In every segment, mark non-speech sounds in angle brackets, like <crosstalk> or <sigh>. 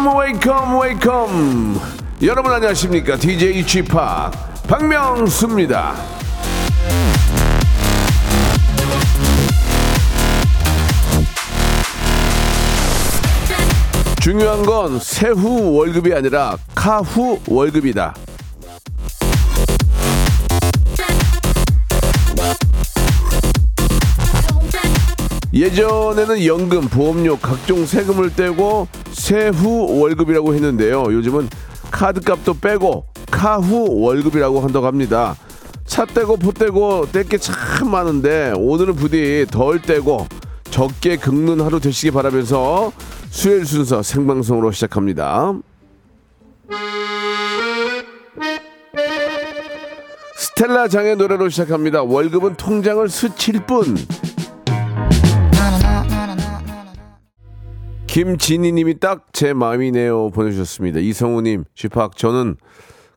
Welcome, welcome, welcome. 여러분 안녕하십니까? DJ p 박명수입니다. 중요한 건 세후 월급이 아니라 카후 월급이다. 예전에는 연금, 보험료, 각종 세금을 떼고 세후 월급이라고 했는데요. 요즘은 카드값도 빼고 카후 월급이라고 한다고 합니다. 차 떼고 포 떼고 뗄 게 참 많은데 오늘은 부디 덜 떼고 적게 긁는 하루 되시기 바라면서 수요일 순서 생방송으로 시작합니다. 스텔라 장의 노래로 시작합니다. 월급은 통장을 스칠 뿐. 김진희님이 딱 제 마음이네요 보내주셨습니다. 이성우님, 쥐팍 저는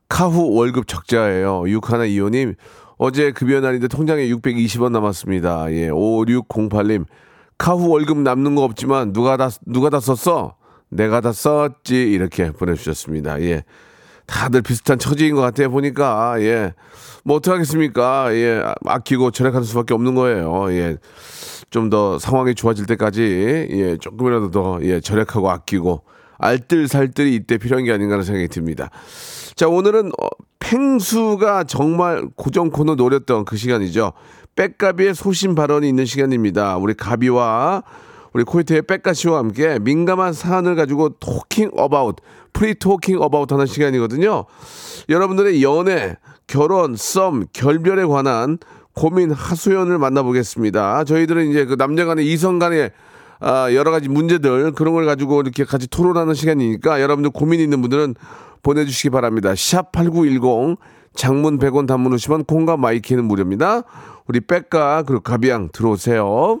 카후 월급 적자예요. 6125님 어제 급여 날인데 통장에 620원 남았습니다. 예, 5608님 카후 월급 남는 거 없지만 누가 다 누가 다 썼어? 내가 다 썼지 이렇게 보내주셨습니다. 예. 다들 비슷한 처지인 것 같아요. 보니까 예. 뭐 어떡하겠습니까? 예. 아끼고 절약하는 수밖에 없는 거예요. 예. 좀 더 상황이 좋아질 때까지 예. 조금이라도 더 예. 절약하고 아끼고 알뜰살뜰이 이때 필요한 게 아닌가 하는 생각이 듭니다. 자, 오늘은 어, 펭수가 정말 고정 코너 노렸던 그 시간이죠. 빽가비의 소신 발언이 있는 시간입니다. 우리 가비와 우리 코요태의 빽가 씨와 함께 민감한 사안을 가지고 talking about, free talking about 하는 시간이거든요. 여러분들의 연애, 결혼, 썸, 결별에 관한 고민 하소연을 만나보겠습니다. 저희들은 이제 그 남녀 간의 이성 간의 아, 여러 가지 문제들 그런 걸 가지고 이렇게 같이 토론하는 시간이니까 여러분들 고민 있는 분들은 보내주시기 바랍니다. 샵 8910 장문 100원 단문 오시면 콩과 마이케이는 무료입니다. 우리 빽가 그리고 가비 양 들어오세요.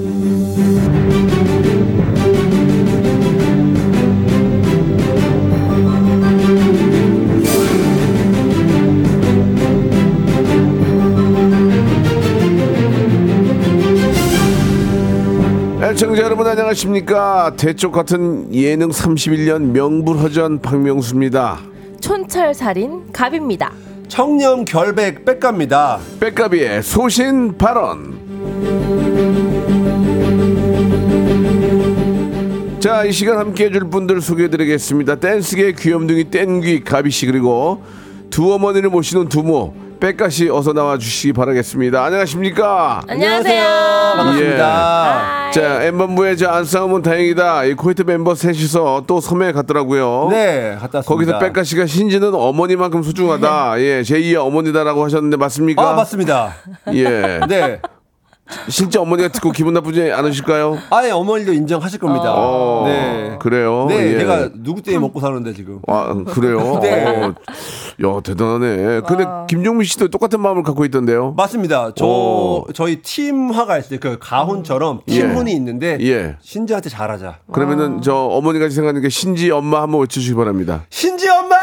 애청자 여러분 안녕하십니까? 대쪽 같은 예능 31년 명불허전 박명수입니다. 촌철살인 갑입니다. 청렴 결백 백갑니다. 백가비의 소신 발언. 자 이 시간 함께 해줄 분들 소개해드리겠습니다. 댄스계 귀염둥이 땡귀 가비씨 그리고 두 어머니를 모시는 두모 백가씨 어서 나와 주시기 바라겠습니다 안녕하십니까 안녕하세요. 반갑습니다. 예. 자 엠본부에 저 안 싸우면 다행이다 이 코요태 멤버 셋이서 또 섬에 갔더라고요 네, 갔다 왔습니다. 거기서 빽가 씨가 신지는 어머니만큼 소중하다. <laughs> 예, 제2의 어머니다라고 하셨는데 맞습니까? 아, 맞습니다. 예. <laughs> 네. 실제 어머니가 듣고 기분 나쁘지 않으실까요? 아예 어머니도 인정하실 겁니다. 어, 네. 그래요. 네, 예. 내가 누구 때문에 먹고 사는데 지금. 아, 그래요? <laughs> 네. 어, 야, 대단하네. 근데 김종민 씨도 똑같은 마음을 갖고 있던데요. 맞습니다. 저 오. 저희 팀화가 있어요. 그 가훈처럼 예. 팀훈이 있는데 예. 신지한테 잘하자. 그러면은 저 어머니가 생각하는 게 신지 엄마 한번 외쳐주시기 바랍니다. 신지 엄마.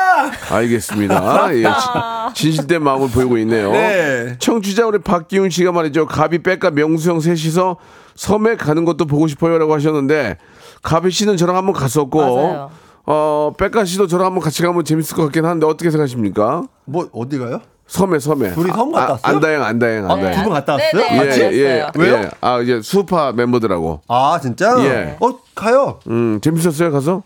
알겠습니다. <laughs> 예, 진- 진실된 마음을 보이고 있네요. 네. 청취자 우리 박기훈 씨가 말이죠. 가비 백과 명수 형 셋이서 섬에 가는 것도 보고 싶어요라고 하셨는데 가비 씨는 저랑 한번 갔었고 맞아요. 어 백가 씨도 저랑 한번 같이 가면 재밌을 것 같긴 한데 어떻게 생각하십니까? 뭐 어디 가요? 섬에 섬에 둘이 섬 갔다 아, 왔어요? 안다행 안다행 안다행. 두분 갔다 네, 왔어요? 네. 예, 같이 예, 했어요. 왜요? 예. 아 이제 수파 멤버들하고 아 진짜? 예. 어 가요. 음 재밌었어요 가서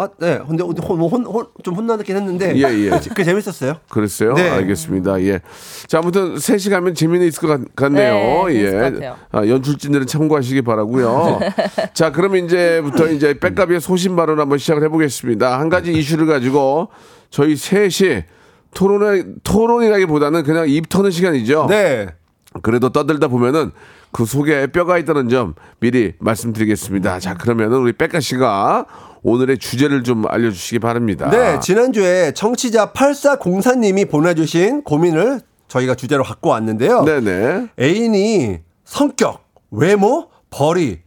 아 네. 근데 혼혼좀 혼나긴 했는데. 예, 예. 그, <laughs> 그 재밌었어요. 그랬어요? 네. 알겠습니다. 예. 자, 아무튼 셋이 가면 재미는 있을 것 같, 같네요. 네, 예. 재밌을 것 같아요. 아, 연출진들은 참고하시기 바라고요. <laughs> 자, 그러면 이제부터 이제 백가비의 소신 발언 한번 시작을 해 보겠습니다. 한 가지 이슈를 가지고 저희 셋이 토론을 토론이라기보다는 그냥 입 터는 시간이죠. 네. 그래도 떠들다 보면은 그 속에 뼈가 있다는 점 미리 말씀드리겠습니다. 자, 그러면은 우리 백가 씨가 오늘의 주제를 좀 알려주시기 바랍니다. 네, 지난주에 청취자 8404님이 보내주신 고민을 저희가 주제로 갖고 왔는데요. 네네. 애인이 성격, 외모, 벌이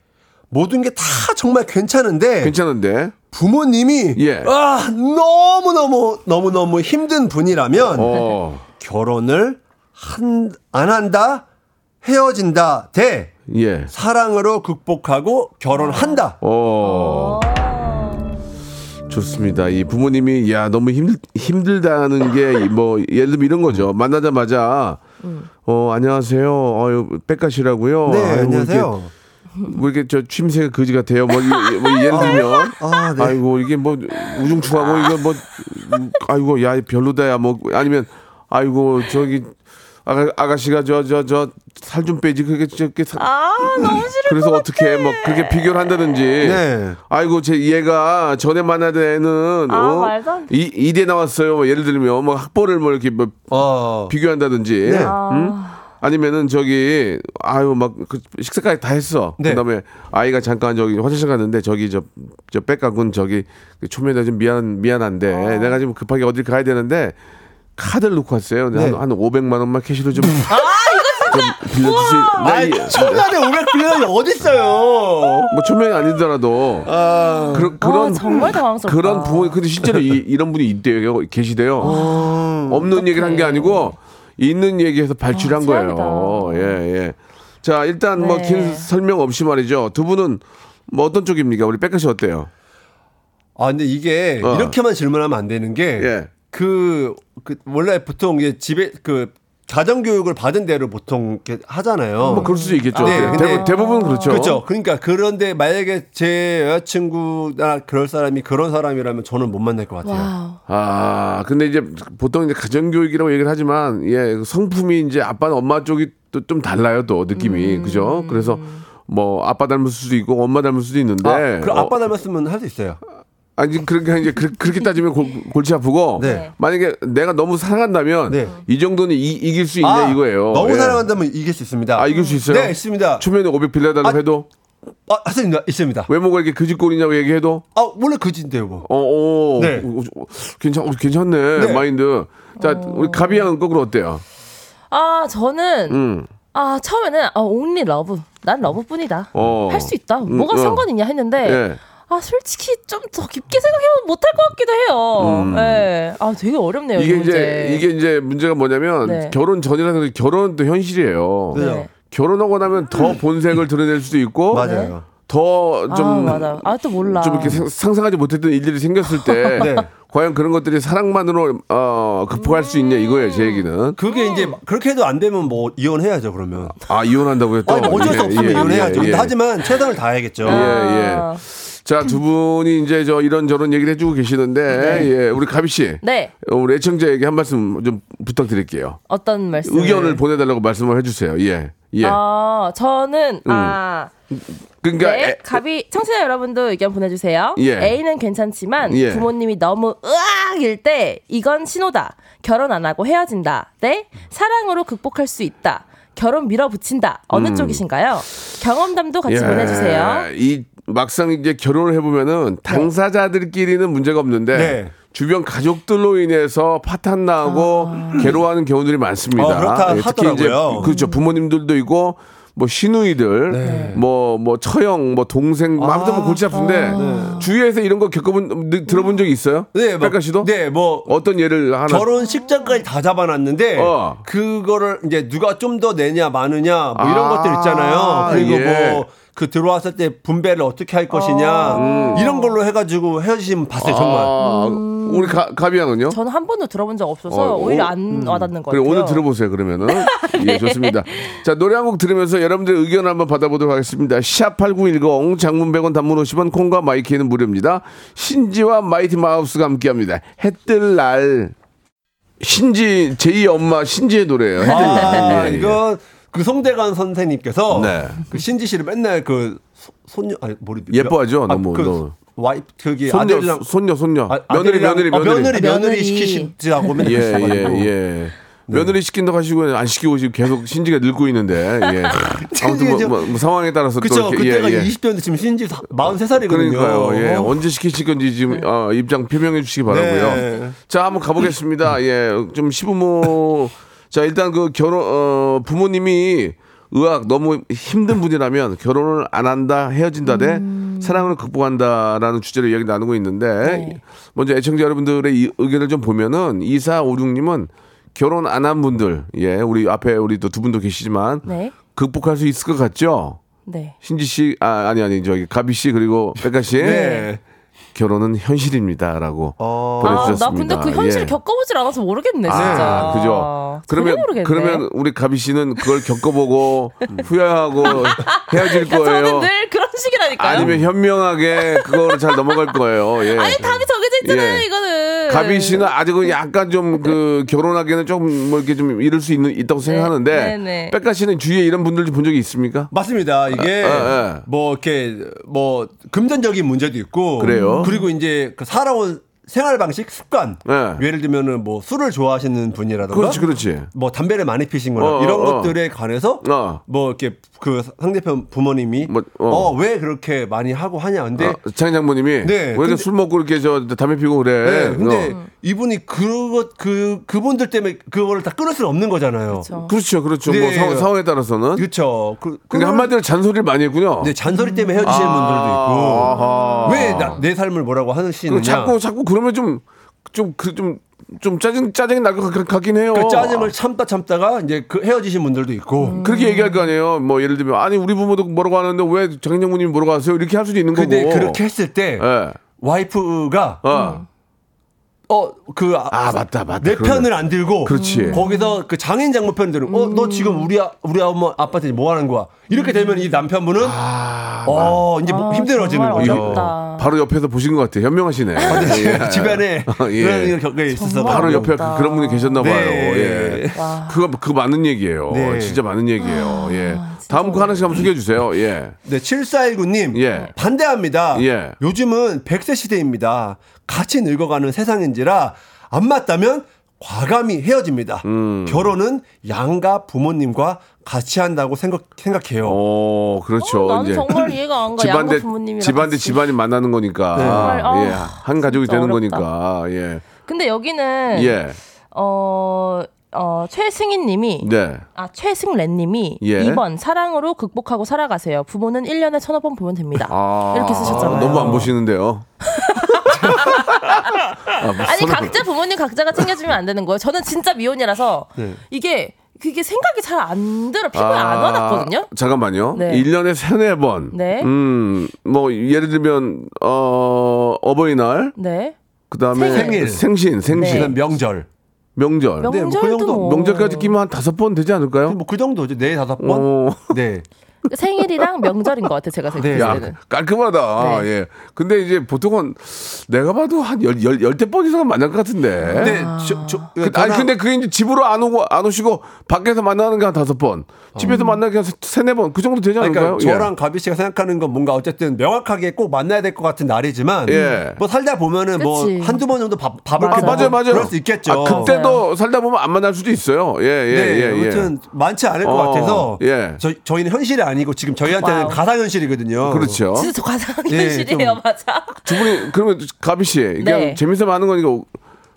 모든 게 다 정말 괜찮은데 괜찮은데. 부모님이 예. 아, 너무 너무 너무 너무 힘든 분이라면 어. 결혼을 한, 안 한다, 헤어진다, 대 예. 사랑으로 극복하고 결혼한다. 어. 좋습니다. 이 부모님이 야 너무 힘들 힘들다는 게 뭐 예를 들면 이런 거죠. 만나자마자 어 안녕하세요. 어유 백가시라고요. 네, 아이고, 안녕하세요. 이렇게, 뭐 이렇게 저 취미새가 거지 같아요. 뭐, 이- 뭐 예를 들면 아, 네. 아이고 이게 뭐 우중충하고 이거 뭐 음, 아이고 야 별로다야 뭐 아니면 아이고 저기 아가, 아가씨가 저 저 저 살 좀 빼지 그게 저렇게 사- 아 너무 싫어. 그래서 어떻게 뭐 그렇게 비교를 한다든지 네. 아이고 제 얘가 전에 만나던 애는 아, 어? 말도. 이 이대 나왔어요 뭐 예를 들면 뭐 학벌을 뭐 이렇게 뭐 어. 비교한다든지 네. 음? 아니면은 저기 아유 막 그 식사까지 다 했어 네. 그다음에 아이가 잠깐 저기 화장실 갔는데 저기 저저 백가군 저기 그 초면에 좀 미안 미안한데 내가 지금 급하게 어딜 가야 되는데 카드를 놓고 왔어요 근데 네. 한, 한 500만 원만 캐시로 좀, 좀 빌려주시 나 이- 천안에 500 빌려이 어딨어요? 뭐 초면이 아니더라도 아. 그런 그런 아, 정말 당황스럽다. 그런 부모 근데 실제로 이, 런 분이 있대요 계시대요 없는 얘기를 한 게 아니고 있는 얘기에서 발출한 아, 거예요 예 예 자 일단 뭐 네. 긴 설명 없이 말이죠 두 분은 뭐 어떤 쪽입니까 우리 빽가씨 어때요 아 근데 이게 어. 이렇게만 질문하면 안 되는 게 예. 그, 그 원래 보통 이제 집에 그 가정 교육을 받은 대로 보통 이렇게 하잖아요. 뭐 그럴 수도 있겠죠 네, 대- 근데- 대부, 대부 분 그렇죠 그렇죠. 그러니까 그런데 만약에 제 여자친구나 그럴 사람이 그런 사람이라면 저는 못 만날 것 같아요. 와우. 아 근데 이제 보통 이제 가정 교육이라고 얘기를 하지만 예 성품이 이제 아빠는 엄마 쪽이 또 좀 달라요 또 느낌이 음. 그죠 그래서 뭐 아빠 닮을 수도 있고 엄마 닮을 수도 있는데 아, 그럼 어, 아빠 닮았으면 할 수 있어요. 아니 그러니까 이제 그, 렇게 따지면 골, 골치 아프고 네. 만약에 내가 너무 사랑한다면 네. 이 정도는 이, 이길 수 있냐 아, 이거예요. 너무 예. 사랑한다면 이길 수 있습니다. 아 이길 수 있어요? 네, 있습니다. 초면에 500 빌려달라고 아, 해도 아, 하습니다 있습니다. 외모가 이렇게 그짓골이냐고 얘기해도 아, 원래 그진데요, 뭐. 어, 어, 네. 어, 어, 괜찮, 어, 괜찮네 네. 마인드. 자 우리 가비 양은 거꾸로 어때요? 아 저는 음. 아 처음에는 아 only love. 난 love뿐이다. 어. 할 수 있다. 음, 뭐가 어. 상관이냐 했는데 예. 아 솔직히 좀 더 깊게 생각해보면 못할 것 같기도 해요. 예. 아 되게 어렵네요. 이 음. 이게 문제. 이제 이게 이제 문제가 뭐냐면 네. 결혼 전이라서 결혼도 현실이에요. 네. 네. 결혼하고 나면 더 본색을 드러낼 수도 있고 맞아요. 더 좀 아 맞아요. 아 또 몰라. 좀 이렇게 상- 상상하지 못했던 일들이 생겼을 때 <laughs> 네. 과연 그런 것들이 사랑만으로 어, 극복할 수 있냐 이거예요 제 얘기는 그게 이제 그렇게 해도 안 되면 뭐 이혼해야죠, 그러면. 아 이혼한다고요 또 아니, 뭐 어쩔 수 예, 없으면 예, 이혼해야죠. 예, 예. 하지만 최선을 다해야겠죠. 예, 아. 자 두 분이 이제 저 이런 저런 얘기를 해주고 계시는데 예 우리 가비 씨 네. 어, 우리 애청자에게 한 말씀 좀 부탁드릴게요 어떤 말씀? 의견을 보내달라고 말씀을 해주세요 예예 아 저는 아 그러니까 네, 애- 가비 청취자 여러분도 의견 보내주세요. 예. A는 괜찮지만 예. 부모님이 너무 으악일 때 이건 신호다. 결혼 안 하고 헤어진다. 네, 사랑으로 극복할 수 있다. 결혼 밀어붙인다. 어느 쪽이신가요? 경험담도 같이 음. 예, 보내주세요. 이 막상 이제 결혼을 해보면은 당사자들끼리는 문제가 없는데 네. 주변 가족들로 인해서 파탄 나고 괴로워하는 경우들이 많습니다. 어, 그렇다 예, 특히 이제 하더라고요. 그렇죠 부모님들도 있고 뭐 시누이들, 뭐뭐 처형, 뭐 동생, 뭐 아무튼 뭐 골치 아픈데 주위에서 이런 거 겪어본 느- 들어본 적이 있어요? 네, 뭐, 백가 씨도? 네, 뭐 어떤 예를 하나? 결혼식장까지 다 잡아놨는데 어. 그거를 이제 누가 좀 더 내냐 마느냐 뭐 이런 아, 것들 있잖아요. 그리고 예. 뭐그 들어왔을 때 분배를 어떻게 할 것이냐 이런 걸로 해가지고 헤어지시면 봤어요 정말. 아, 우리 가, 가비 양은요? 저는 한 번도 들어본 적 없어서 어, 오히려 오- 안 와닿는 것 그래 같아요. 오늘 들어보세요 그러면은. <laughs> 예 좋습니다. 자 노래 한 곡 들으면서 여러분들의 의견 한번 받아보도록 하겠습니다. 샵 8910 장문 100원 단문 50원 콩과 my K는 무료입니다. 신지와 마이티 마우스가 함께합니다. 해뜰 날. 신지 제2 엄마 신지의 노래예요. 해뜰 날. 아, 예, 예. 이거 그 송대관 선생님께서 네. 그 신지 씨를 맨날 그 소- 손녀 아니 머리 예뻐하죠, 아, 너무, 그 너무. 와이프 저기 손녀, 아들이랑 손녀, 손녀. 아, 며느리, 며느리, 어, 며느리. 며느리 며느리 며느리. 시키시라고 맨날 예, 예. 예. 며느리 시킨다고 하시고 안 시키고 지금 계속 신지가 늙고 있는데, 예. <laughs> 아무튼 뭐, 뭐, 뭐 상황에 따라서 또 그쵸 이렇게, 그때가 예, 예. 20대인데 지금 신지 43살이거든요. 그러니까요. 예. 언제 시키실 건지 지금 어, 입장 표명해 주시기 바라고요. 네. 자, 한번 가보겠습니다. 예. 좀 시부모 자, 일단 그 결혼 어, 부모님이 의학 너무 힘든 분이라면 결혼을 안 한다, 헤어진다 대 사랑을 극복한다라는 주제로 이야기 나누고 있는데 네. 먼저 애청자 여러분들의 이 의견을 좀 보면은 2456님은 결혼 안 한 분들, 예, 우리 앞에 우리 또 두 분도 계시지만 네. 극복할 수 있을 것 같죠? 네. 신지 씨, 아, 아니, 아니, 저기, 가비 씨, 그리고 백가 씨. 네. 결혼은 현실입니다라고 어. 아, 보내주셨습니다. 나 근데 그 현실을 예. 겪어보질 않아서 모르겠네, 진짜. 아, 그죠. 그러면 모르겠네. 그러면 우리 가비 씨는 그걸 겪어보고 후회하고 <laughs> 헤어질 그러니까 거예요. 저는 늘 그런 식이라니까요. 아니면 현명하게 그거를 잘 넘어갈 거예요. 예. <laughs> 아니 답이 정해져 있잖아요, 예. 이거는. 가비 씨는 아직은 약간 좀 그 결혼하기는 조금 뭐 이렇게 좀 이럴 수 있는 있다고 생각하는데 네, 네. 백가 씨는 주위에 이런 분들 좀본 적이 있습니까? 맞습니다. 이게 아, 아. 뭐 이렇게 뭐 금전적인 문제도 있고 그래요? 그리고 이제 그 살아온 생활 방식 습관 네. 예를 들면은 뭐 술을 좋아하시는 분이라든가 그렇지, 그렇지. 뭐 담배를 많이 피신 거나 어, 이런 어, 어. 것들에 관해서 어. 뭐 이렇게 그 상대편 부모님이 뭐, 어. 어왜 그렇게 많이 하고 하냐 근데 어, 창희 장모님이 네, 왜 이렇게 근데- 술 먹고 이렇게 저 담배 피고 그래? 네, 근데 어. 이분이 그것 그 그분들 때문에 그거를 다 끊을 수는 없는 거잖아요. 그렇죠. 그렇죠, 그렇죠. 뭐 네. 상황, 상황 에 따라서는. 그렇죠. 그, 그러니까 그걸- 한마디로 잔소리를 많이 했군요. 네, 잔소리 때문에 헤어지시는 아하. 분들도 있고 왜내 삶을 뭐라고 그 하시느냐. 자꾸 자꾸 그러면 좀 좀 그 좀 좀 짜증 짜증이 날 것 같긴 해요. 그 짜증을 참다 참다가 이제 그 헤어지신 분들도 있고. 음. 그렇게 얘기할 거 아니에요. 뭐 예를 들면 아니 우리 부모도 뭐라고 하는데 왜 장인장모님이 뭐라고 하세요? 이렇게 할 수도 있는 근데 거고. 그렇게 했을 때 예. 와이프가 어. 어그 아, 맞다, 맞다. 내 그러네. 편을 안 들고 그렇지. 거기서 그 장인 장모 편을 들고 어너 지금 우리 아, 우리 엄마 아빠한테 뭐 하는 거야 이렇게 되면 이 남편분은 어 이제 뭐 아, 힘들어지는 정말 거죠. 바로 옆에서 보신 것 같아요. 현명하시네. 예. <laughs> 주변에 <laughs> 예. 그런 일을 겪게 있어서 바로 옆에 어렵다. 그, 런 분이 계셨나 봐요. 네. 예. 와. 그거 그거 맞는 얘기예요. 네. 진짜 맞는 얘기예요. 예. 다음 거 하나씩 한번 소개해 주세요. 예. 네, 7419님. 예. 반대합니다. 예. 요즘은 100세 시대입니다. 같이 늙어가는 세상인지라 안 맞다면 과감히 헤어집니다. 음. 결혼은 양가 부모님과 같이 한다고 생각, 생각해요. 어, 그렇죠. 어, 나는 이제 정말 이해가 안 가. 집안 양가 대 부모님이랑 집안 대 같이. 집안이 만나는 거니까. 정말, 아, 예. 한 가족이 되는 어렵다. 거니까. 예. 근데 여기는 예. 어, 어, 최승희님이 네. 아 최승래님이 예. 2번 사랑으로 극복하고 살아가세요. 부모는 1년에 서너 번 보면 됩니다. 아, 이렇게 쓰셨잖아요. 너무 안 보시는데요. <laughs> 아, 뭐 아니 서로- 각자 부모님 각자가 챙겨주면 안 되는 거예요. 저는 진짜 미혼이라서 네. 이게 그게 생각이 잘 안 들어 피부에 안 와닿거든요. 잠깐만요. 네. 일 1년에 세네 번. 네. 음, 뭐 예를 들면 어 어버이날, 네. 그다음에 생일. 생신, 생신, 네. 명절. 명절. 명절도 뭐그 정도, 뭐. 명절까지 끼면 한 다섯 번 되지 않을까요? 뭐 그 정도죠. 네, 다섯 번. 어. 네. <laughs> 생일이랑 명절인 것 같아요. 제가 생각했을 네. 야, 때는. 깔끔하다. 네. 예. 근데 이제 보통은 내가 봐도 한 열, 열, 열대 번 이상은 만날 것 같은데. 근데 저, 저, 그, 아니, 근데 그게 이제 집으로 안 오고, 안 오시고, 밖에서 만나는 게 한 다섯 번. 집에서 만나는 게 한 세네 번. 그 정도 되지 어. 그러니까 않을까요? 예. 저랑 가비 씨가 생각하는 건 뭔가 어쨌든 명확하게 꼭 만나야 될 것 같은 날이지만 예. 뭐 살다 보면은 뭐 그치. 한두 번 정도 밥, 밥을 아, 맞아요, 맞아요. 그럴 수 있겠죠. 아, 그때도 살다 보면 안 만날 수도 있어요. 예, 예, 네, 예, 예. 아무튼 많지 않을 것 어, 같아서 예. 저, 저희는 현실이 아니고 지금 저희한테는 와우. 가상현실이거든요. 그렇죠. 진짜 저 가상 예, 현실이에요, 좀- 맞아. 두 분이, 그러면 가비 씨, 이게 네. 재밌어 하는 거니까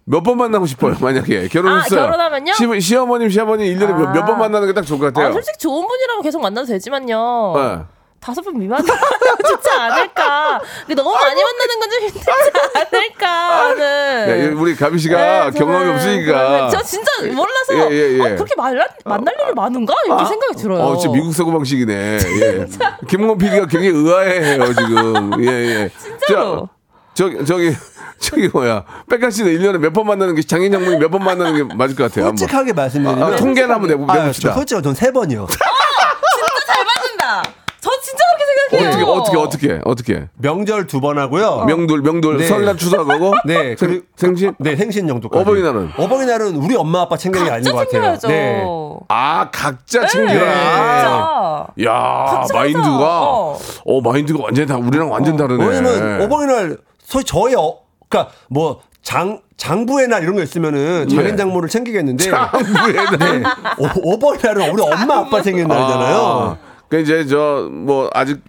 몇번 만나고 싶어요, 만약에. 결혼했어요. 아, 결혼하면요? 시, 시어머님, 시아버님 일년에 아. 몇번 만나는 게 딱 좋을 것 같아요. 아, 솔직히 좋은 분이라면 계속 만나도 되지만요. 네. 다섯 번 미만이면 <laughs> 좋지 않을까. 근데 너무 많이 만나는 건 좀 힘들지 않을까 하는. 야, 예, 우리 가비 씨가 네, 경험이 저는 없으니까. 그러면 저 진짜 몰라서 예, 예, 예. 어, 그렇게 만날, 만날 일이 많은가? 이렇게 생각이 들어요. 어, 진짜 미국 사고 방식이네. 예. <laughs> 김홍 PD가 굉장히 의아해해요, 지금. 예, 예. 진짜로. 저, 저기, 저기, 저기 뭐야. 백가 씨는 1년에 몇 번 만나는 게, 장인 장모님 몇 번 만나는 게 맞을 것 같아요. 솔직하게 말씀드리면 아, 통계를 한번 내보, 아, 저 내봅시다. 솔직히 전세 번이요. <laughs> 진짜 잘 맞는다. 저 진짜 그렇게 죄송해요. 어떻게 어떻게 어떻게 어떻게 명절 두 번 하고요. 명돌 명돌 네. 설날 추석하고 <laughs> 네, 생, 그리고- 생신 네, 생신 정도까지. 어버이날은? 어버이날은 우리 엄마 아빠 챙기는 게 아닌 각자 것 같아요. 챙겨야죠. 네. 아 각자 네, 챙기라. 진짜. 야 각자 마인드가 어. 어. 마인드가 완전 다 우리랑 완전 다르네. 왜냐면 어버이날 소위 저희 어, 그러니까 뭐 장 장부의 날 이런 거 있으면은 장인 네. 장모를 챙기겠는데 장부의 날. 네. 어, 어버이날은 우리 엄마 아빠 챙기는 날이잖아요. 아, 그 이제 저 뭐 아직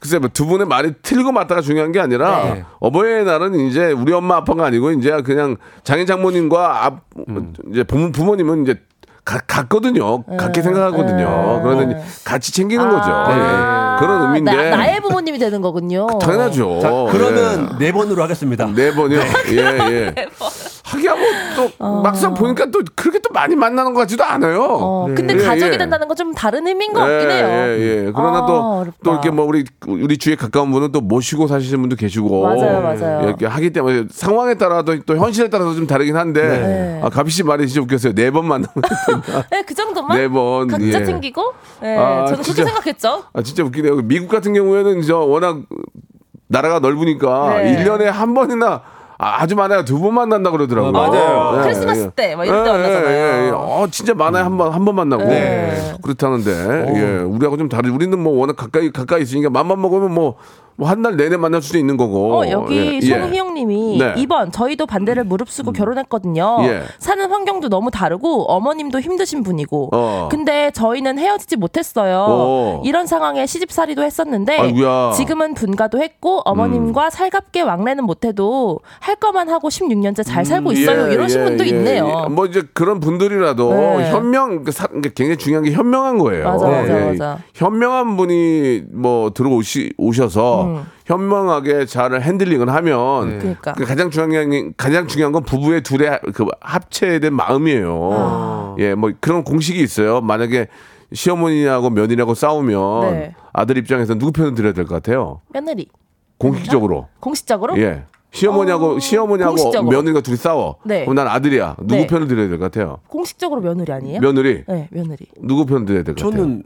글쎄 뭐두 분의 말이 틀고 맞다가 중요한 게 아니라 네. 어버이날은 이제 우리 엄마 아빠가 아니고 이제 그냥 장인 장모님과 앞 이제 부모 부모님은 이제 가, 같거든요. 같게 생각하거든요. 그러면 같이 챙기는 거죠. 아, 예. 그런 의미인데 나, 나의 부모님이 되는 거군요. 당연하죠. 자, 그러면 예. 네 번으로 하겠습니다. 네 번이요. 예, 예. <laughs> 하기야 뭐또 막상 보니까 또 그렇게 또 많이 만나는 것 같지도 않아요. 어, 근데 예, 가족이 예. 된다는 건 좀 다른 의미인 것 같긴 해요. 예, 예. 그러나 아, 또. 또 이렇게 뭐 우리, 우리 주위에 가까운 분은 또 모시고 사시는 분도 계시고. 맞아요, 맞아요. 이렇게 하기 때문에 상황에 따라도 또 현실에 따라서 좀 다르긴 한데. 네. 아, 가비 씨 말이 진짜 웃겼어요. 네 번 만나면. <laughs> 네, 그 정도만 네 번, 각자 예. 챙기고. 네, 아, 저는 진짜. 그렇게 생각했죠. 아, 진짜 웃기네요. 미국 같은 경우에는 저 워낙 나라가 넓으니까 네. 일 1년에 한 번이나 아, 아주 많아요. 두 번 만난다 그러더라고요. 어, 맞아요. 예, 크리스마스 예. 때, 막 이럴 때 예, 만나잖아요. 예, 예. 어, 진짜 많아요. 한 번, 한 번 만나고. 네. 그렇다는데, 예. 우리하고 좀 다르, 우리는 뭐 워낙 가까이, 가까이 있으니까 맘만 먹으면 뭐, 뭐 한 달 내내 만날 수도 있는 거고. 어, 여기 예, 예. 송희영님이 네. 2번 저희도 반대를 무릅쓰고 결혼했거든요. 예. 사는 환경도 너무 다르고 어머님도 힘드신 분이고. 어. 근데 저희는 헤어지지 못했어요. 어. 이런 상황에 시집살이도 했었는데 아이고야. 지금은 분가도 했고 어머님과 살갑게 왕래는 못해도 할 거만 하고 16년째 잘 살고 있어요. 예, 이러신 예, 분도 예. 있네요. 뭐 이제 그런 분들이라도 네. 현명, 그 굉장히 중요한 게 현명한 거예요. 맞아, 맞아, 예. 맞아. 현명한 분이 뭐 들어오시 오셔서 음. 현명하게 잘 핸들링을 하면 그러니까. 그 가장 중요한 게 가장 중요한 건 부부의 둘의 그 합체된 마음이에요. 아. 예, 뭐 그런 공식이 있어요. 만약에 시어머니하고 며느리하고 싸우면 네. 아들 입장에서 누구 편을 들어야 될 것 같아요? 며느리. 공식적으로. 공식적으로? 예. 시어머니하고 어, 시어머니하고 공식적으로. 며느리가 둘이 싸워. 네. 그럼 난 아들이야. 누구 네. 편을 들어야 될 것 같아요? 공식적으로 며느리 아니에요? 며느리. 네, 며느리. 누구 편 들어야 될 것 같아요? 저는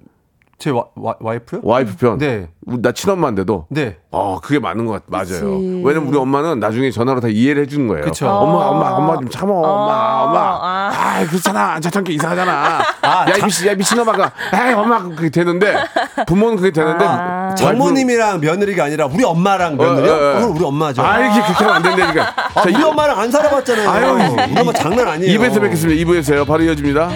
제 와, 와, 와 이프요? 와이프 편. 네. 나 친엄마인데도. 네. 어, 그게 맞는 것 같, 맞아요. 그치. 왜냐면 우리 엄마는 나중에 전화로 다 이해를 해주는 거예요. 그쵸. 엄마, 엄마, 엄마 좀 참어, 엄마, 아. 엄마. 아. 아, 그렇잖아. 자창기 이상하잖아. 아, 야, 이 미친, 야, 미친놈아가. 에이, 엄마, 그게 되는데. 부모는 그게 되는데. 아. 장모님이랑 며느리가 아니라 우리 엄마랑 며느리요? 어, 어, 어. 그건 우리 엄마죠. 아, 이렇게 그렇게 하면 안 된다니까. 아, 자, 우리 엄마랑 안 살아봤잖아요. 아유, 우리 엄마 장난 아니에요. 입에서 뵙겠습니다. 2부에서요. 바로 이어집니다.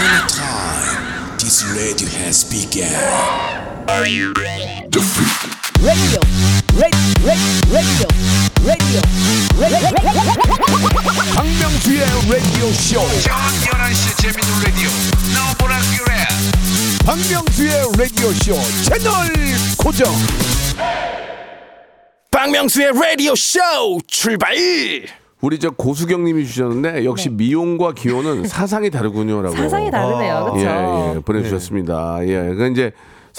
A time, this radio has begun. radio, radio, radio, radio, radio. 박명수의 라디오 쇼. 저녁 11시 재밌는 라디오. 너보라 그래. 박명수의 라디오 쇼 채널 고정. 박명수의 라디오 쇼 출발. 우리 저 고수경님이 주셨는데 역시 미용과 기호는 사상이 다르군요라고. 네. 사상이 다르네요. 그렇죠? 예, 예, 보내주셨습니다. 예, 그 이제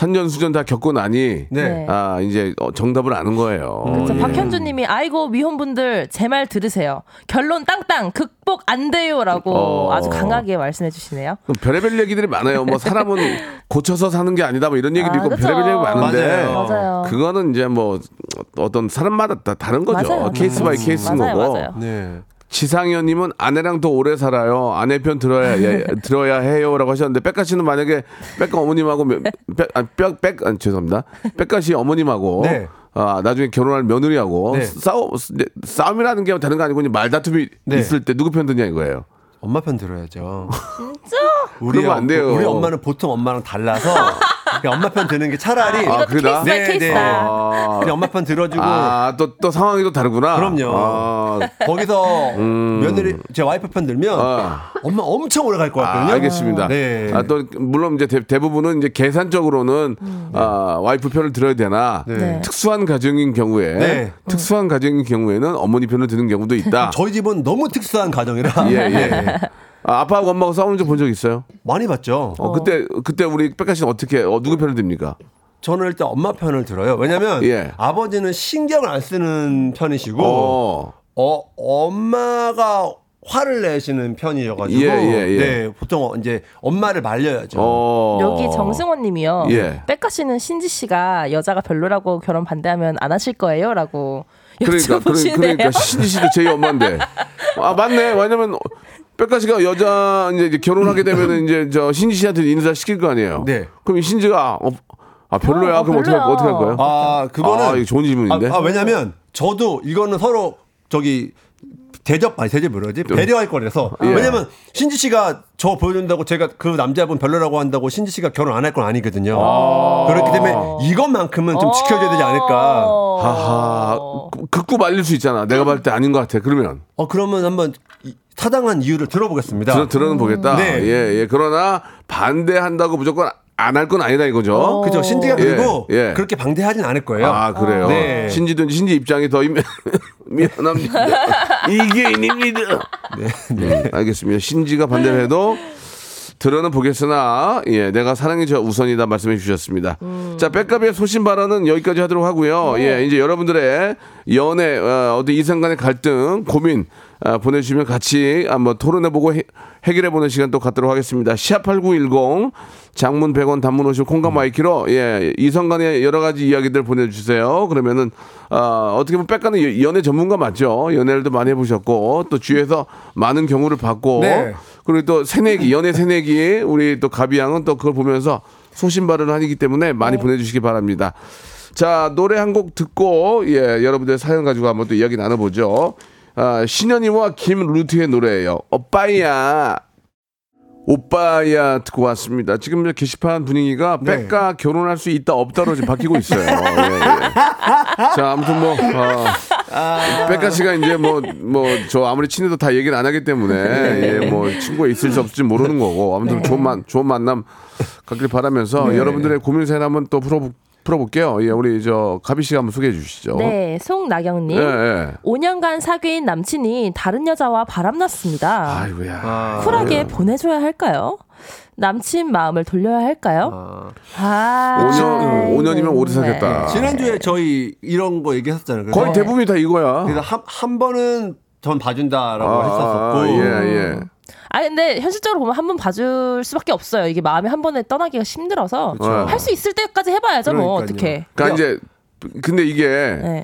산전수전 다 겪고 나니 네. 아 이제 어, 정답을 아는 거예요. 그렇죠. 예. 박현주님이 아이고 미혼분들 제 말 들으세요. 결론 땅땅 극복 안 돼요라고 어. 아주 강하게 말씀해 주시네요. 그럼 별의별 얘기들이 많아요. 뭐 사람은 <laughs> 고쳐서 사는 게 아니다. 뭐 이런 얘기도 아, 있고 그쵸. 별의별 얘기 많은데 맞아요. 맞아요. 그거는 이제 뭐 어떤 사람마다 다 다른 거죠. 맞아요. case by case인 맞아요, 거고. 맞아요. 네. 지상현님은 아내랑 더 오래 살아요. 아내 편 들어야 예, 들어야 해요라고 하셨는데 빽가 씨는 만약에 빽가 어머님하고 며- 빽, 아, 빽, 빽, 아, 죄송합니다. 빽가 씨 어머님하고 네. 아, 나중에 결혼할 며느리하고 네. 싸우 네, 싸움이라는 게 다른 거 아니고 말다툼이 네. 있을 때 누구 편 드냐 이거예요. 엄마 편 들어야죠. 진짜? 우리, 그러면 안 돼요. 우리 엄마는 보통 엄마랑 달라서 <laughs> 엄마 편 드는 게 차라리 아, by 네, case다. 아, 그냥 엄마 편 들어주고 아, 또, 또 상황이 또 다르구나. 그럼요. 아, 거기서 며느리 제 와이프 편 들면 아. 엄마 엄청 오래 갈것 아, 같거든요. 알겠습니다. 네. 아, 또 물론 이제 대, 부분은 이제 계산적으로는 아, 와이프 편을 들어야 되나 네. 특수한 가정인 경우에 네. 특수한 가정인 경우에는 어머니 편을 드는 경우도 있다. 저희 집은 너무 특수한 가정이라 예, 예. 아, 아빠하고 엄마하고 싸우는 적 본 적 있어요? 많이 봤죠. 어, 그때 그때 우리 백가 씨는 어떻게 어, 누구 편을 듭니까? 저는 일단 엄마 편을 들어요. 왜냐면 예. 아버지는 신경을 안 쓰는 편이시고 어. 어, 엄마가 화를 내시는 편이어가지고 예, 예, 예. 네 보통 이제 엄마를 말려야죠. 어. 여기 정승원 님이요. 예. 백가 씨는 신지 씨가 여자가 별로라고 결혼 반대하면 안 하실 거예요? 라고 그러니까 그러, 여쭤보시네요. 그러니까 신지 씨도 제 엄마인데. 아 맞네. 왜냐면 백가 씨가 여자 이제 결혼하게 되면은 <laughs> 이제 저 신지 씨한테 인사 시킬 거 아니에요. 네. 그럼 이 신지가 어, 아 별로야. 어, 그럼 어떻게. 어떻게 할 거예요? 아 그거는 아, 이거 좋은 질문인데. 아, 아, 왜냐면 저도 이거는 서로 저기 대접 아니 대접 뭐라지 배려할 거라서 예. 왜냐면 신지 씨가 저 보여준다고 제가 그 남자분 별로라고 한다고 신지 씨가 결혼 안 할 건 아니거든요. 그렇기 때문에 이것만큼은 좀 지켜줘야 되지 않을까. 어. 하하. 극구 말릴 수 있잖아. 내가 봤을 때 아닌 것 같아. 그러면 어 그러면 한번 이- 타당한 이유를 들어보겠습니다. 들어 들어는 보겠다. 네. 예, 예. 그러나 반대한다고 무조건 안 할 건 아니다 이거죠. 그죠 신지가 예, 그리고 예. 그렇게 방대하진 않을 거예요. 아 그래요. 네. 신지든 신지 입장이 더 미- <laughs> 미안합니다. <laughs> 이게 인입니다. 네, 알겠습니다. 신지가 반대를 해도 들어는 보겠으나 예 내가 사랑이 저 우선이다 말씀해 주셨습니다. 자 빽가의 소신 발언은 여기까지 하도록 하고요. 예 이제 여러분들의 연애 어, 어떤 이성 간의 갈등 고민 아, 보내주시면 같이 한번 토론해보고 해, 해결해보는 시간 또 갖도록 하겠습니다. 샵8910 장문 100원 단문 50 콩과 my K로 예 이성 간의 여러 가지 이야기들 보내주세요. 그러면은 아, 어떻게 보면 백가는 연애 전문가 맞죠? 연애를도 많이 해보셨고 또 주위에서 많은 경우를 받고 네. 그리고 또 새내기 연애 새내기 우리 또 가비 양은 또 그걸 보면서 소신 발언을 하기 때문에 많이 보내주시기 바랍니다. 자 노래 한 곡 듣고 예 여러분들 사연 가지고 한번 또 이야기 나눠보죠. 아, 신현이와 김루트의 노래예요. 오빠야. 오빠야 듣고 왔습니다. 지금 이제 게시판 분위기가 네. 백가 결혼할 수 있다 없다로 지금 바뀌고 있어요. 예, 예. 자 아무튼 뭐 어, 백가 씨가 이제 뭐 뭐 저 아무리 친해도 다 얘기를 안 하기 때문에 예, 뭐 친구가 있을지 없을지 모르는 거고 아무튼 좋은 만 좋은 만남 갖길 바라면서 여러분들의 고민 사연 한번 또 풀어 풀어볼게요. 예, 우리 저 가비 씨가 한번 소개해 주시죠. 네, 송나경님. 예, 예. 5년간 사귄 남친이 다른 여자와 바람났습니다. 아이고야. 쿨하게 보내줘야 할까요? 남친 마음을 돌려야 할까요? 아, 5년 5년이면 오래 사겠다. 지난주에 저희 이런 거 얘기했었잖아요. 그래서 거의 대부분이 다 이거야. 그래서 한, 한 번은 전 봐준다라고 아, 했었었고 예, 예. 아 근데 현실적으로 보면 한 번 봐줄 수밖에 없어요. 이게 마음이 한 번에 떠나기가 힘들어서 그렇죠. 할수 있을 때까지 해봐야죠. 뭐 그러니까요. 어떻게? 그러니까 이제 근데 이게 네.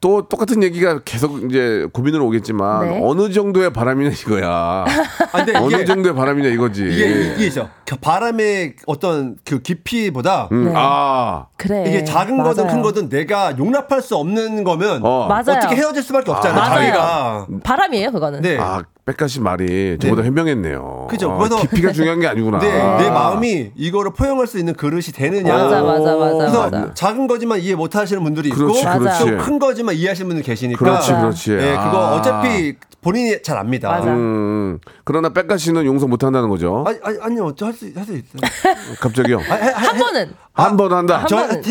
또 똑같은 얘기가 계속 이제 고민으로 오겠지만 네. 어느 정도의 바람이냐 이거야. <laughs> 아, 근데 어느 정도의 바람이냐 이거지. 이게 이게 있어. 그 바람의 어떤 그 깊이보다 음, 네. 아, 그래. 이게 작은 거든 맞아요. 큰 거든 내가 용납할 수 없는 거면 어. 맞아요. 어떻게 헤어질 수밖에 없잖아요. 맞아요. 자기가. 바람이에요, 그거는. 네. 아, 백가 씨 말이 저보다 현명했네요. 그죠. 어, 그래서- 깊이가 <laughs> 중요한 게 아니구나. 네, 내 마음이 이거를 포용할 수 있는 그릇이 되느냐. 맞아, 맞아, 맞아, 그래서 맞아. 작은 거지만 이해 못 하시는 분들이 있고 그렇지, 그렇지. 또큰 거지만 이해하시는 분들 계시니까 그렇지. 그렇지. 네, 그거 아. 어차피 본인이 잘 압니다. 맞아. 음, 그러나 백가 씨는 용서 못 한다는 거죠. 아니, 아니, 아니요. 저할수 할수 있어요. 갑자기요. 한 번은 한 번 한다. 한 저 번은.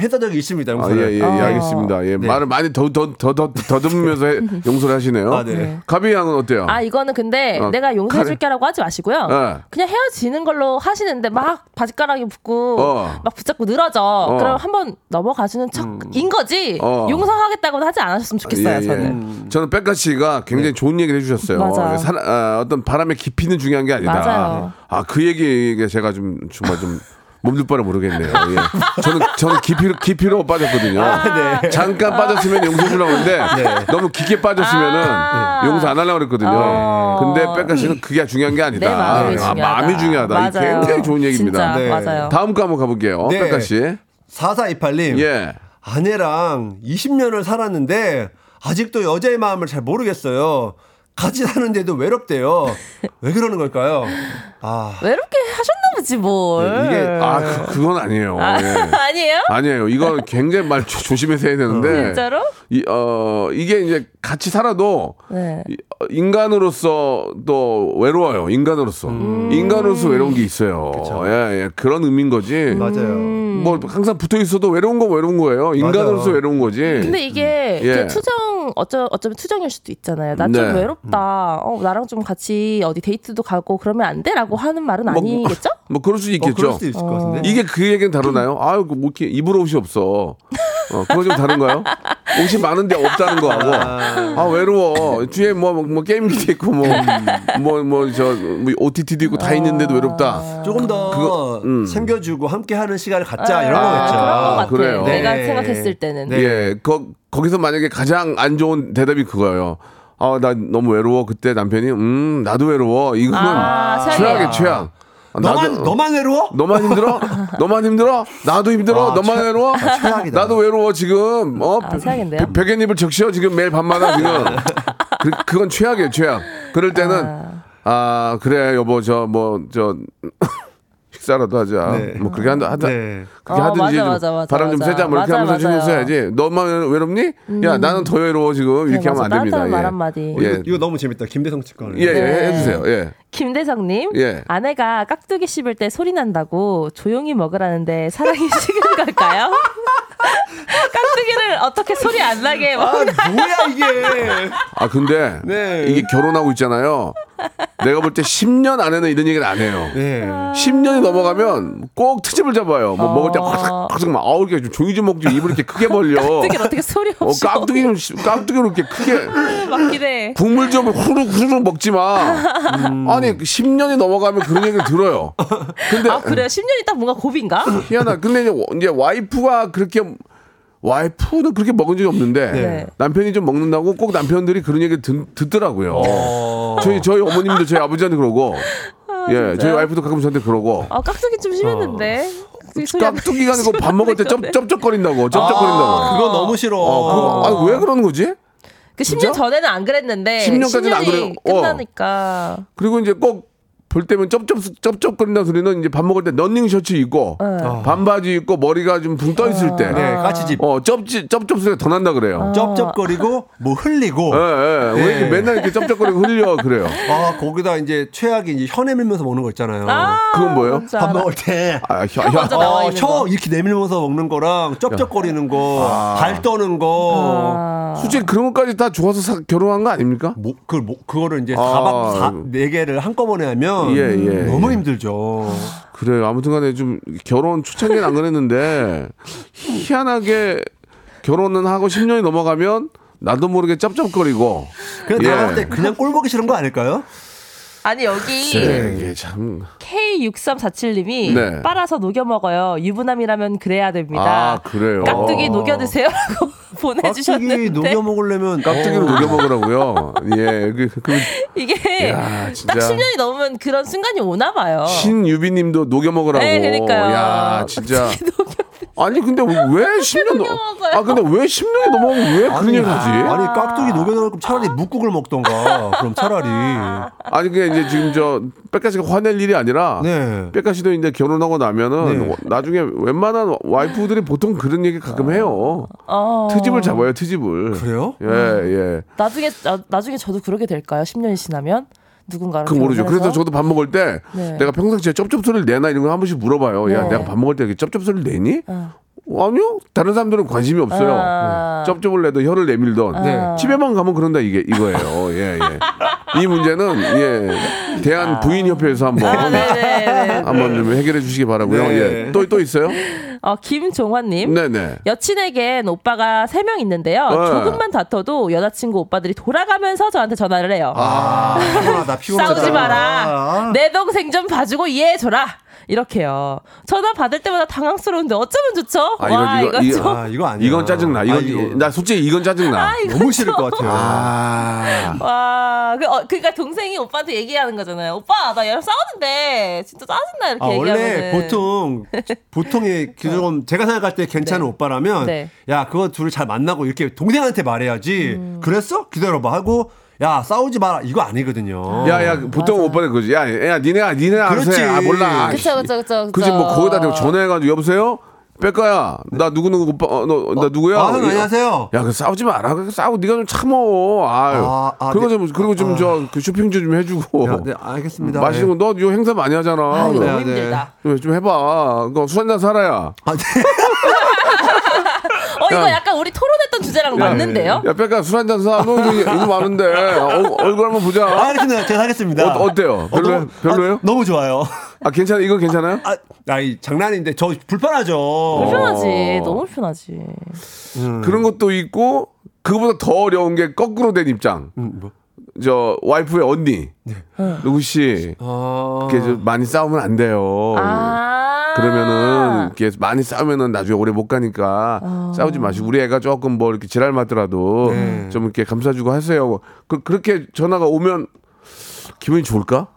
해사 적이 있습니다. 아, 용서를. 예, 예, 예, 알겠습니다. 예, 네. 말을 많이 더, 더, 더, 더, 더듬으면서 <laughs> 해- 용서를 하시네요. 아, 네. 가비 양은 어때요? 아 이거는 근데 어, 내가 용서해줄게라고 하지 마시고요. 네. 그냥 헤어지는 걸로 하시는데 막 바지가락이 붙고 어. 막 붙잡고 늘어져. 그럼 한번 넘어가주는 척인 거지. 어. 용서하겠다고는 하지 않았으면 좋겠어요. 예, 예. 저는. 저는 백가 씨가 굉장히 좋은 얘기를 해주셨어요. 맞아요. 사- 아, 어떤 바람의 깊이는 중요한 게 아니다. 맞아요. 아, 그 얘기가 제가 좀 정말 좀 <laughs> 몸둘 바를 모르겠네요. 예. 저는 저는 깊이로 깊이로 빠졌거든요. 네. 잠깐 빠졌으면 용서 주려고 했는데 너무 깊게 빠졌으면은 아. 용서 안 하려고 그랬거든요. 어. 근데 백가 씨는 그게 중요한 게 아니다. 내 마음이 아, 중요하다. 마음이 중요하다. 굉장히 좋은 얘기입니다. 진짜 네. 맞아요. 다음 거 한번 가볼게요. 네. 백가 씨. 4428님. 예. 아내랑 20년을 살았는데 아직도 여자의 마음을 잘 모르겠어요. 같이 사는데도 외롭대요. 왜 그러는 걸까요? 아, 외롭게 하셨 나 보지 뭘. 네, 이게- 아, 그, 그건 아니에요. 아, 예. <laughs> 아니에요? 아니에요. 이거 굉장히 말 조- 조심해서 해야 되는데. 진짜로? 이, 어, 이게 이제 같이 살아도 네. 이- 어, 인간으로서 또 외로워요. 인간으로서. 음. 인간으로서 외로운 게 있어요. 예, 예. 그런 의미인 거지. 맞아요. 뭐 항상 붙어 있어도 외로운 건 외로운 거예요. 인간으로서 맞아요. 외로운 거지. 근데 이게 예. 그 투정 어쩌 어쩌면 투정일 수도 있잖아요. 나좀 네. 외롭다. 어 나랑 좀 같이 어디 데이트도 가고 그러면 안 돼라고 하는 말은 아니겠죠? 뭐 그럴 수 어, 있겠죠. 그럴 수도 있을 것 같은데. 이게 그 얘기는 다르나요? 아유, 뭐 이렇게 입을 옷이 없어. 어, 그거 좀 다른가요? 옷이 많은데 없다는 거하고 아 외로워 뒤에 뭐뭐 게임기도 있고 뭐 뭐 뭐저 뭐 OTT도 있고 다 있는데도 외롭다. 조금 더 그거, 음. 챙겨주고 함께하는 시간을 갖자 이런 아, 거겠죠. 그런 것 같아. 그래요. 내가 네. 생각했을 때는. 네. 예, 거, 거기서 만약에 가장 안 좋은 대답이 그거예요. 아, 나 너무 외로워. 그때 남편이, 음, 나도 외로워. 이거는 아, 최악의. 최악. 아, 너만 나도- 너만 외로워? 너만 힘들어? 너만 힘들어? 나도 힘들어? 아, 너만 최- 외로워? 최악이다. 나도 외로워, 지금. 어? 아, 최악인데요? べ- 베갯잎을 적셔, 지금 매일 밤마다 지금. 그, 그건 최악이에요, 최악. 그럴 때는, 아, 그래, 여보, 저, 뭐, 저, 식사라도 하자. 네. 뭐, 그렇게 한다, 하다. 네. 그렇게 어, 하든지 맞아, 좀 맞아, 맞아, 바람 좀. 쐬자 뭐 이렇게 맞아, 하면서 신경 맞아요. 음. 써야지 너만 외롭니? 야 나는 더 외로워 지금 이렇게 네, 하면 안. 됩니다. 따뜻한 말 예. 한마디. 예. 이거, 이거 너무 재밌다. 김대성 측근. 예, 예, 네. 해주세요. 예. 김대성님, 예. 아내가 깍두기 씹을 때 소리 난다고 조용히 먹으라는데 사랑이 <laughs> 식은 걸까요? <laughs> 깍두기를 어떻게 소리 안 나게 아, 먹 뭐야 이게? 아 근데 네. 이게 결혼하고 있잖아요. 내가 볼 때 10년 안에는 이런 얘기를 안 해요. 네. 10년이 넘어가면 꼭 트집을 잡아요. 뭐 먹을 때 확, 확, 막 아우 이렇게 좀 종이 좀 먹지 입을 이렇게 크게 벌려. 깍두기를 어떻게 소리 어, 없이 깍두기 좀 씨- 깍두기를 이렇게 크게 <laughs> 맞긴 해. 국물 좀 후루룩 후루룩 먹지 마. 아니 10년이 넘어가면 그런 얘기를 들어요. 근데 아 그래 10년이 딱 뭔가 고비인가? 희한하. 근데 이제 와이프가 그렇게 와이프는 그렇게 먹은 적이 없는데 네. 남편이 좀 먹는다고 꼭 남편들이 그런 얘기 듣, 듣더라고요. 어. 저희 저희 어머님도 저희 아버지한테 그러고 예 저희 와이프도 가끔 저한테 그러고 아 깍두기 좀 심했는데. 깍두기 소리 안 깍두기가 아니고 밥 먹을 때 쩝. 쩝쩝거린다고 쩝쩝거린다고. 아, 그거 너무 싫어. 어, 그거, 아니, 왜 그러는 거지? 그 10년 진짜? 전에는 안 그랬는데 10년까지는 안 10년이 그래요. 어. 끝나니까 그리고 이제 꼭 볼 때면 쩝쩝 쩝쩝거린다는 소리는 이제 밥 먹을 때 런닝 셔츠 입고 반바지 입고 머리가 좀 붕 떠 있을 때. 네, 까치집. 어, 쩝지, 쩝쩝 소리가 더 난다 그래요. 쩝쩝거리고 뭐 흘리고. 예, 예. 왜 이렇게 네. 맨날 이렇게 쩝쩝거리고 흘려 그래요. 아 거기다 이제 최악이 이제 혀 내밀면서 먹는 거 있잖아요. 아, 그건 뭐예요? 밥 알아. 먹을 때. 아, 혀, 혀 먼저 혀. 어, 혀 거. 이렇게 내밀면서 먹는 거랑 쩝쩝거리는 거, 아. 발 떠는 거. 아. 솔직히 그런 것까지 다 좋아서 사- 결혼한 거 아닙니까? 뭐, 그, 뭐, 그거를 이제 아. 4박 4, 4개를 한꺼번에 하면 예, 예, 너무 예. 힘들죠. 그래요. 아무튼 간에 좀 결혼 초창기는 안 그랬는데 희한하게 결혼은 하고 10년이 넘어가면 나도 모르게 쩝쩝거리고. 그냥 예. 나갈 때 그냥 꼴 보기 싫은 거 아닐까요? 아니 여기 네, 이게 참. K6347님이 네. 빨아서 녹여 먹어요. 유부남이라면 그래야 됩니다. 아, 그래요? 깍두기 녹여 드세요라고 <laughs> 보내주셨는데 녹여 먹으려면 깍두기를 녹여 먹으라고요. 예. 그, 그, 이게 야. 딱 10년이 넘으면 그런 순간이 오나 봐요. 신유비 님도 녹여 먹으라고. 네, 그러니까요. 야, 진짜. 아니, 근데 왜 <laughs> 10년 넘. 아, 근데 왜 10년이 넘어가면 왜 그런 얘기를 하지? 아니 깍두기 녹여 넣을 거면 차라리 묵국을 먹던가. 그럼 차라리. 아니 그게 이제 지금 저 백가 씨가 화낼 일이 아니라 네. 백가 씨도 이제 결혼하고 나면은 네. 나중에 웬만한 와이프들이 보통 그런 얘기 가끔 해요. 어. 트집을 잡아요, 트집을. 그래요? 예, 예. 나중에 나, 나중에 저도 그러게 될까요? 10년이 지나면 누군가랑 그 모르죠. 그래서 저도 밥 먹을 때 네. 내가 평상시에 쩝쩝 소리를 내나 이런 거한 번씩 물어봐요. 야, 네. 내가 밥 먹을 때 이렇게 쩝쩝 소리를 내니? 아니요. 다른 사람들은 관심이 없어요. 아. 쩝쩝을 내도 혀를 내밀던. 네. 집에만 가면 그런다 이게 이거예요. 예, 예. 이 문제는 예. 대한 부인 협회에서 한번 아, 네네. 한번 좀 해결해 주시기 바라고요. 네. 예. 또 또 있어요? 어, 김종환님. 네, 네. 여친에겐 오빠가 3명 있는데요. 네. 조금만 다퉈도 여자친구 오빠들이 돌아가면서 저한테 전화를 해요. 아, 피곤하다, 피곤하다. <laughs> 싸우지 마라. 아. 내 동생 좀 봐주고 이해해줘라. 이렇게요. 전화 받을 때마다 당황스러운데 어쩌면 좋죠? 아, 이거, 와, 이거, 이거, 이거, 좀. 아, 이거 아니야. 이건 짜증나. 이건 아, 이거. 나 솔직히 이건 짜증나. 아, 이거 너무 싫을 것 같아요. 아. 와, 그, 어, 그러니까 동생이 오빠한테 얘기하는 거잖아요. 오빠, 나 얘랑 싸우는데 진짜 짜증나 이렇게 아, 얘기하면 원래 보통 <laughs> 보통의 좀 제가 생각할 때 괜찮은 네. 오빠라면 네. 야 그거 둘을 잘 만나고 이렇게 동생한테 말해야지 음. 그랬어 기다려봐 하고 야 싸우지 마라 이거 아니거든요. 야, 야, 보통 맞아. 오빠는 그지. 야, 야, 니네, 니네 알아서. 해. 아, 몰라. 그쵸, 그쵸, 그쵸. 그쵸. 그지, 뭐, 거기다 대고 전화해가지고, 여보세요? 백가야, 나 누구 누구 오빠, 어, 너, 나 누구야? 아, 형, 안녕하세요. 야, 그 싸우지 마라. 그 싸우고, 네가 좀 참어. 아유. 아, 아, 그리고 네. 좀, 그리고 좀, 저, 그 쇼핑도 좀 해주고. 야, 네, 알겠습니다. 맛있는 거, 너 이거 행사 많이 하잖아. 아, 이거 네, 너무 네. 힘들다. 좀, 좀 해봐. 술 한잔 살아야. 아, 네. <laughs> 어, 이거 야. 약간 우리 토론 했던 주제랑 맞는데요? 야, 백가 술 한잔 사. 너 이거, 이거 많은데. 어, 얼굴 한번 보자. 아, 알겠습니다. 제가 하겠습니다. 어, 어때요? 별로예요? 너무- 별로예요? 아, 너무 좋아요. 아 괜찮아 이거 괜찮아요? 아, 아이 장난인데 저 불편하죠. 불편하지. 너무 불편하지. 그런 것도 있고 그거보다 더 어려운 게 거꾸로 된 입장. 음, 뭐? 저 와이프의 언니 네. 누구 씨 아, 좀 많이 싸우면 안 돼요. 아. 그러면은 이렇게 많이 싸우면은 나중에 오래 못 가니까 어. 싸우지 마시고 우리 애가 조금 뭐 이렇게 지랄 맞더라도 네. 좀 이렇게 감싸주고 하세요. 그, 그렇게 전화가 오면 기분이 좋을까?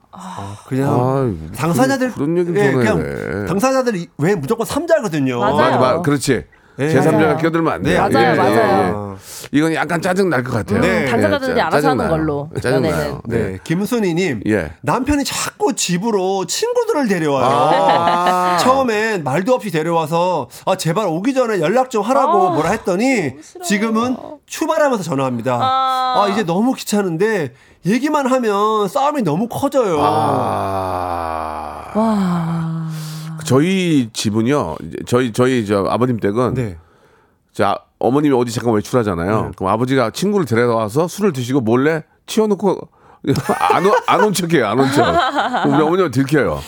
그냥 아유, 당사자들 그런, 그런 얘기를 예. 그냥 당사자들이 왜 무조건 삼자거든요. 맞아요. 맞아, 맞아. 그렇지. 예. 제3자가 맞아요. 끼어들면 안 돼. 네, 맞아요, 맞아요. 이건 약간 짜증 날 것 같아요. 네. 예, 당사자들이 짜- 알아서 하는 짜증나요. 걸로, 짜증나요. 연애는. 네, 김순희님. 예. 남편이 자꾸 집으로 친구들을 데려와요. 아. <laughs> 처음엔 말도 없이 데려와서 아 제발 오기 전에 연락 좀 하라고 아, 뭐라 했더니 지금은 출발하면서 전화합니다. 아. 아. 이제 너무 귀찮은데 얘기만 하면 싸움이 너무 커져요. 아. 와. 저희 집은요. 저희 저희 저 아버님 댁은 네. 자 어머님이 어디 잠깐 외출하잖아요. 그럼 아버지가 친구를 데려와서 술을 드시고 몰래 치워놓고 <laughs> 안온 척해요. 안 온 척. 그럼 우리 어머니가 들켜요.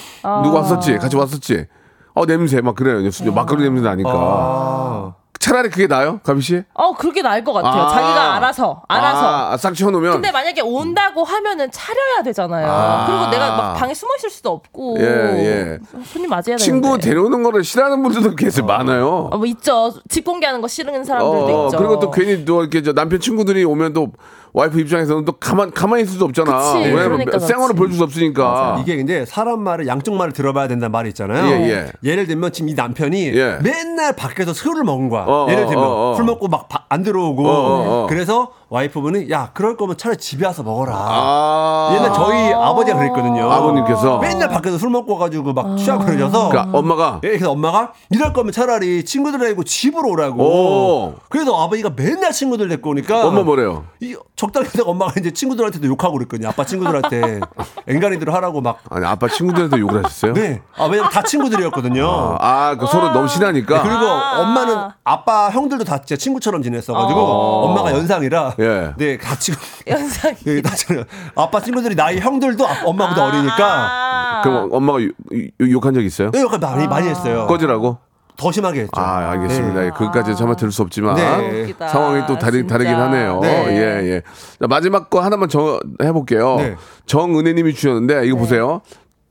누구 왔었지? 같이 왔었지? 어 냄새 막 그래요. 막걸리 냄새 나니까. 아. 차라리 그게 나요, 가비 씨? 어, 그렇게 나을 것 같아요. 아. 자기가 알아서, 알아서. 아, 싹 치워놓으면. 근데 만약에 온다고 하면은 차려야 되잖아요. 아. 그리고 내가 막 방에 숨어 있을 수도 없고. 예, 예. 손님 맞아야 친구 되는데. 데려오는 거를 싫어하는 분들도 계속 많아요. 어, 뭐 있죠. 집 공개하는 거 싫은 사람들도 어, 있죠. 그리고 또 괜히 또 이렇게 저 남편 친구들이 오면 또 와이프 입장에서는 또 가만 가만히 있을 수 없잖아. 그치, 왜냐면 그러니까 그렇지. 보여줄 수 없으니까. 이게 근데 사람 말을 양쪽 말을 들어봐야 된다는 말이 있잖아요. 예, 예. 예를 들면 지금 이 남편이 예. 맨날 밖에서 술을 먹은 거야. 어, 예를 어, 들면 어, 어. 술 먹고 막 안 들어오고 어, 어, 어. 그래서 와이프분이 야 그럴 거면 차라리 집에 와서 먹어라. 아. 옛날 저희 아버지가 그랬거든요. 아버님께서? 맨날 밖에서 술 먹고 가지고 막 취하고 그러셔서 그러니까 엄마가 예, 그래서 엄마가 이럴 거면 차라리 친구들 데리고 집으로 오라고. 오. 그래서 아버지가 맨날 친구들 데리고 오니까 엄마 뭐래요? 이 적당히 하다가 엄마가 이제 친구들한테도 욕하고 그랬거든요. 아빠 친구들한테 <laughs> 앵간히들 하라고 막. 아니 아빠 친구들한테 욕을 하셨어요? 네. 아, 왜냐면 다 친구들이었거든요. 아, 그 서로 너무 친하니까. 네, 그리고 엄마는 아빠 형들도 다 진짜 친구처럼 지냈어가지고 엄마가 연상이라 예. 네 같이 <laughs> 연상이. 네, 다 친해요. 아빠 친구들이 나이 형들도 아- 엄마보다 어리니까 아. 그럼 엄마가 욕- 욕- 욕한 적 있어요? 네, 역할 많이 많이 했어요. 꺼지라고? 더 심하게 했죠. 아, 알겠습니다. 네. 예, 그것까지 정말 들을 수 없지만 네. 상황이 또 다르. 다르긴 하네요. 네. 예, 예. 자, 마지막 거 하나만 정 해볼게요. 네. 정은혜 님이 주셨는데 이거 보세요.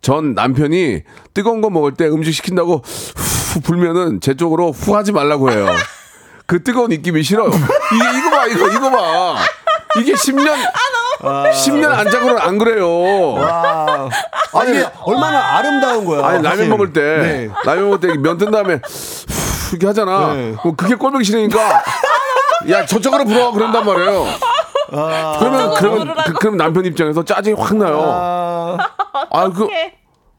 전 남편이 뜨거운 거 먹을 때 음식 시킨다고 후 불면은 제 쪽으로 후 하지 말라고 해요. <laughs> 그 뜨거운 입김이 싫어요. 이게 이거 봐, 이거 이거 봐. 이게 10년 아, 10년 안 자고는 안 그래요. 와. 아니, 이게 얼마나 아름다운 거야. 아니 라면 사실. 먹을 때 네. 라면 먹을 때 면 뜬 다음에 후 이렇게 하잖아. 네. 그럼 그게 꼴보기 싫으니까 야 저쪽으로 불어 그런단 말이에요. 그러면 그러면 그, 그럼 남편 입장에서 짜증이 확 나요. 아, 아 그.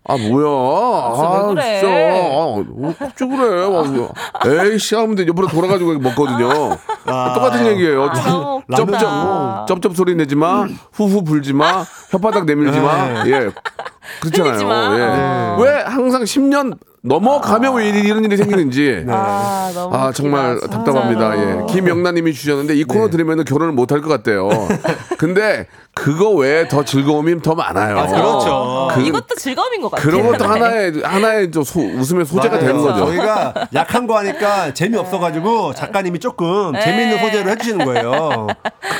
아 뭐야? 아, 왜 그래? 진짜. 아, 왜 어쩌 그래? 아, 에이 씨 하면 돼. 옆으로 돌아가지고 먹거든요. 똑같은 얘기예요. 너무 쩝, 웃기다. 쩝, 쩝쩝 소리 내지 마. 후후 불지 마. 혓바닥 내밀지 마. 예. 흘리지 그렇잖아요. 마. 예. 왜 항상 10년 넘어가면 왜 이런 일이 생기는지. 아, 너무 아 웃기다, 정말. 답답합니다. 예. 김영란님이 주셨는데 이 코너 들으면 결혼을 못할 것 같대요. <laughs> 근데 그거 외에 더 즐거움이 더 많아요. 아, 그렇죠. 그, 이것도 즐거움인 것 같아요. 그런 것도 하나의 하나의 좀 소- 웃음의 소재가 맞아요. 되는 거죠. 저희가 약한 거 하니까 재미 없어가지고 작가님이 조금 네. 재미있는 소재로 해주시는 거예요.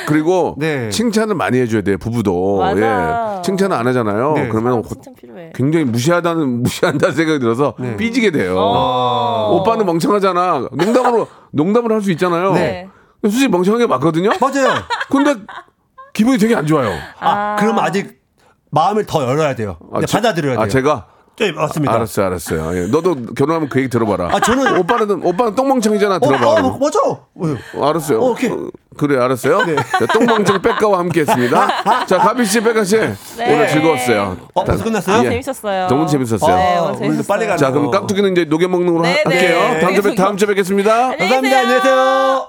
그리고 네. 칭찬을 많이 해줘야 돼요. 부부도. 맞아. 예. 칭찬을 안 하잖아요. 네. 그러면 칭찬 필요해. 굉장히 무시하다는 <laughs> 무시한다는 생각이 들어서 삐지게 돼요. 어. 오빠는 멍청하잖아. 농담으로 농담을 할 수 있잖아요. 네. 솔직히 멍청한 게 맞거든요. 맞아요. 근데 기분이 되게 안 좋아요. 아, 그럼 아직 마음을 더 열어야 돼요. 아, 네, 제- 받아들여야 돼요. 아 제가 네, 맞습니다. 알았어요, 알았어요. 예. 너도 결혼하면 그 얘기 들어봐라. 아, 저는- 오빠는 오빠는 똥멍청이잖아. 어, 들어봐. 어, 그러면. 맞아. 어, 어, 알았어요. 어, 오케이. 어, 그래, 알았어요. 자, 똥멍청 백가와 함께했습니다. <laughs> 자, 가비 씨, 백가 씨 오늘 즐거웠어요. 어, 벌써 끝났어요? 예. 재밌었어요. 너무 재밌었어요. 네, 아, 오늘 오늘도 재밌었어요. 빨리 가네. 자, 그럼 깍두기는 이제 녹여 먹는 걸로 네, 하- 네. 할게요. 다음 주에 다음 주에 뵙겠습니다. 감사합니다. 안녕히 계세요.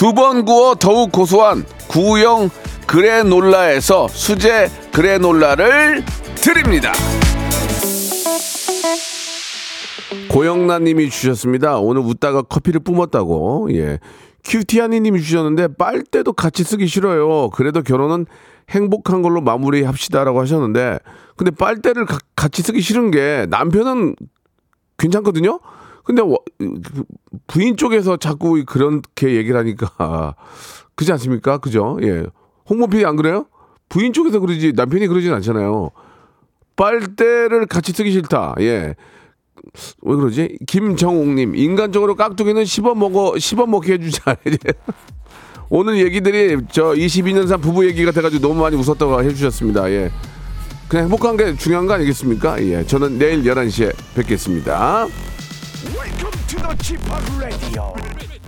두 번 구워 더욱 고소한 구형 그래놀라에서 수제 그래놀라를 드립니다. 고영란님이 주셨습니다. 오늘 웃다가 커피를 뿜었다고. 예. 큐티아니님이 주셨는데 빨대도 같이 쓰기 싫어요. 그래도 결혼은 행복한 걸로 마무리합시다라고 하셨는데, 근데 빨대를 가- 같이 쓰기 싫은 게 남편은 괜찮거든요. 근데 워- 그 부인 쪽에서 자꾸 그렇게 얘기를 하니까 <laughs> 그지 않습니까? 그죠? 예. PD 안 그래요? 부인 쪽에서 그러지 남편이 그러진 않잖아요. 빨대를 같이 쓰기 싫다. 예. 왜 그러지? 김정옥님 인간적으로 깍두기는 씹어 먹어 씹어 먹게 해주자. <laughs> 오늘 얘기들이 저 22년산 부부 얘기 같아가지고 너무 많이 웃었다고 해주셨습니다. 예. 그냥 행복한 게 중요한 거 아니겠습니까? 예. 저는 내일 11시에 뵙겠습니다. Welcome to the Chip Radio.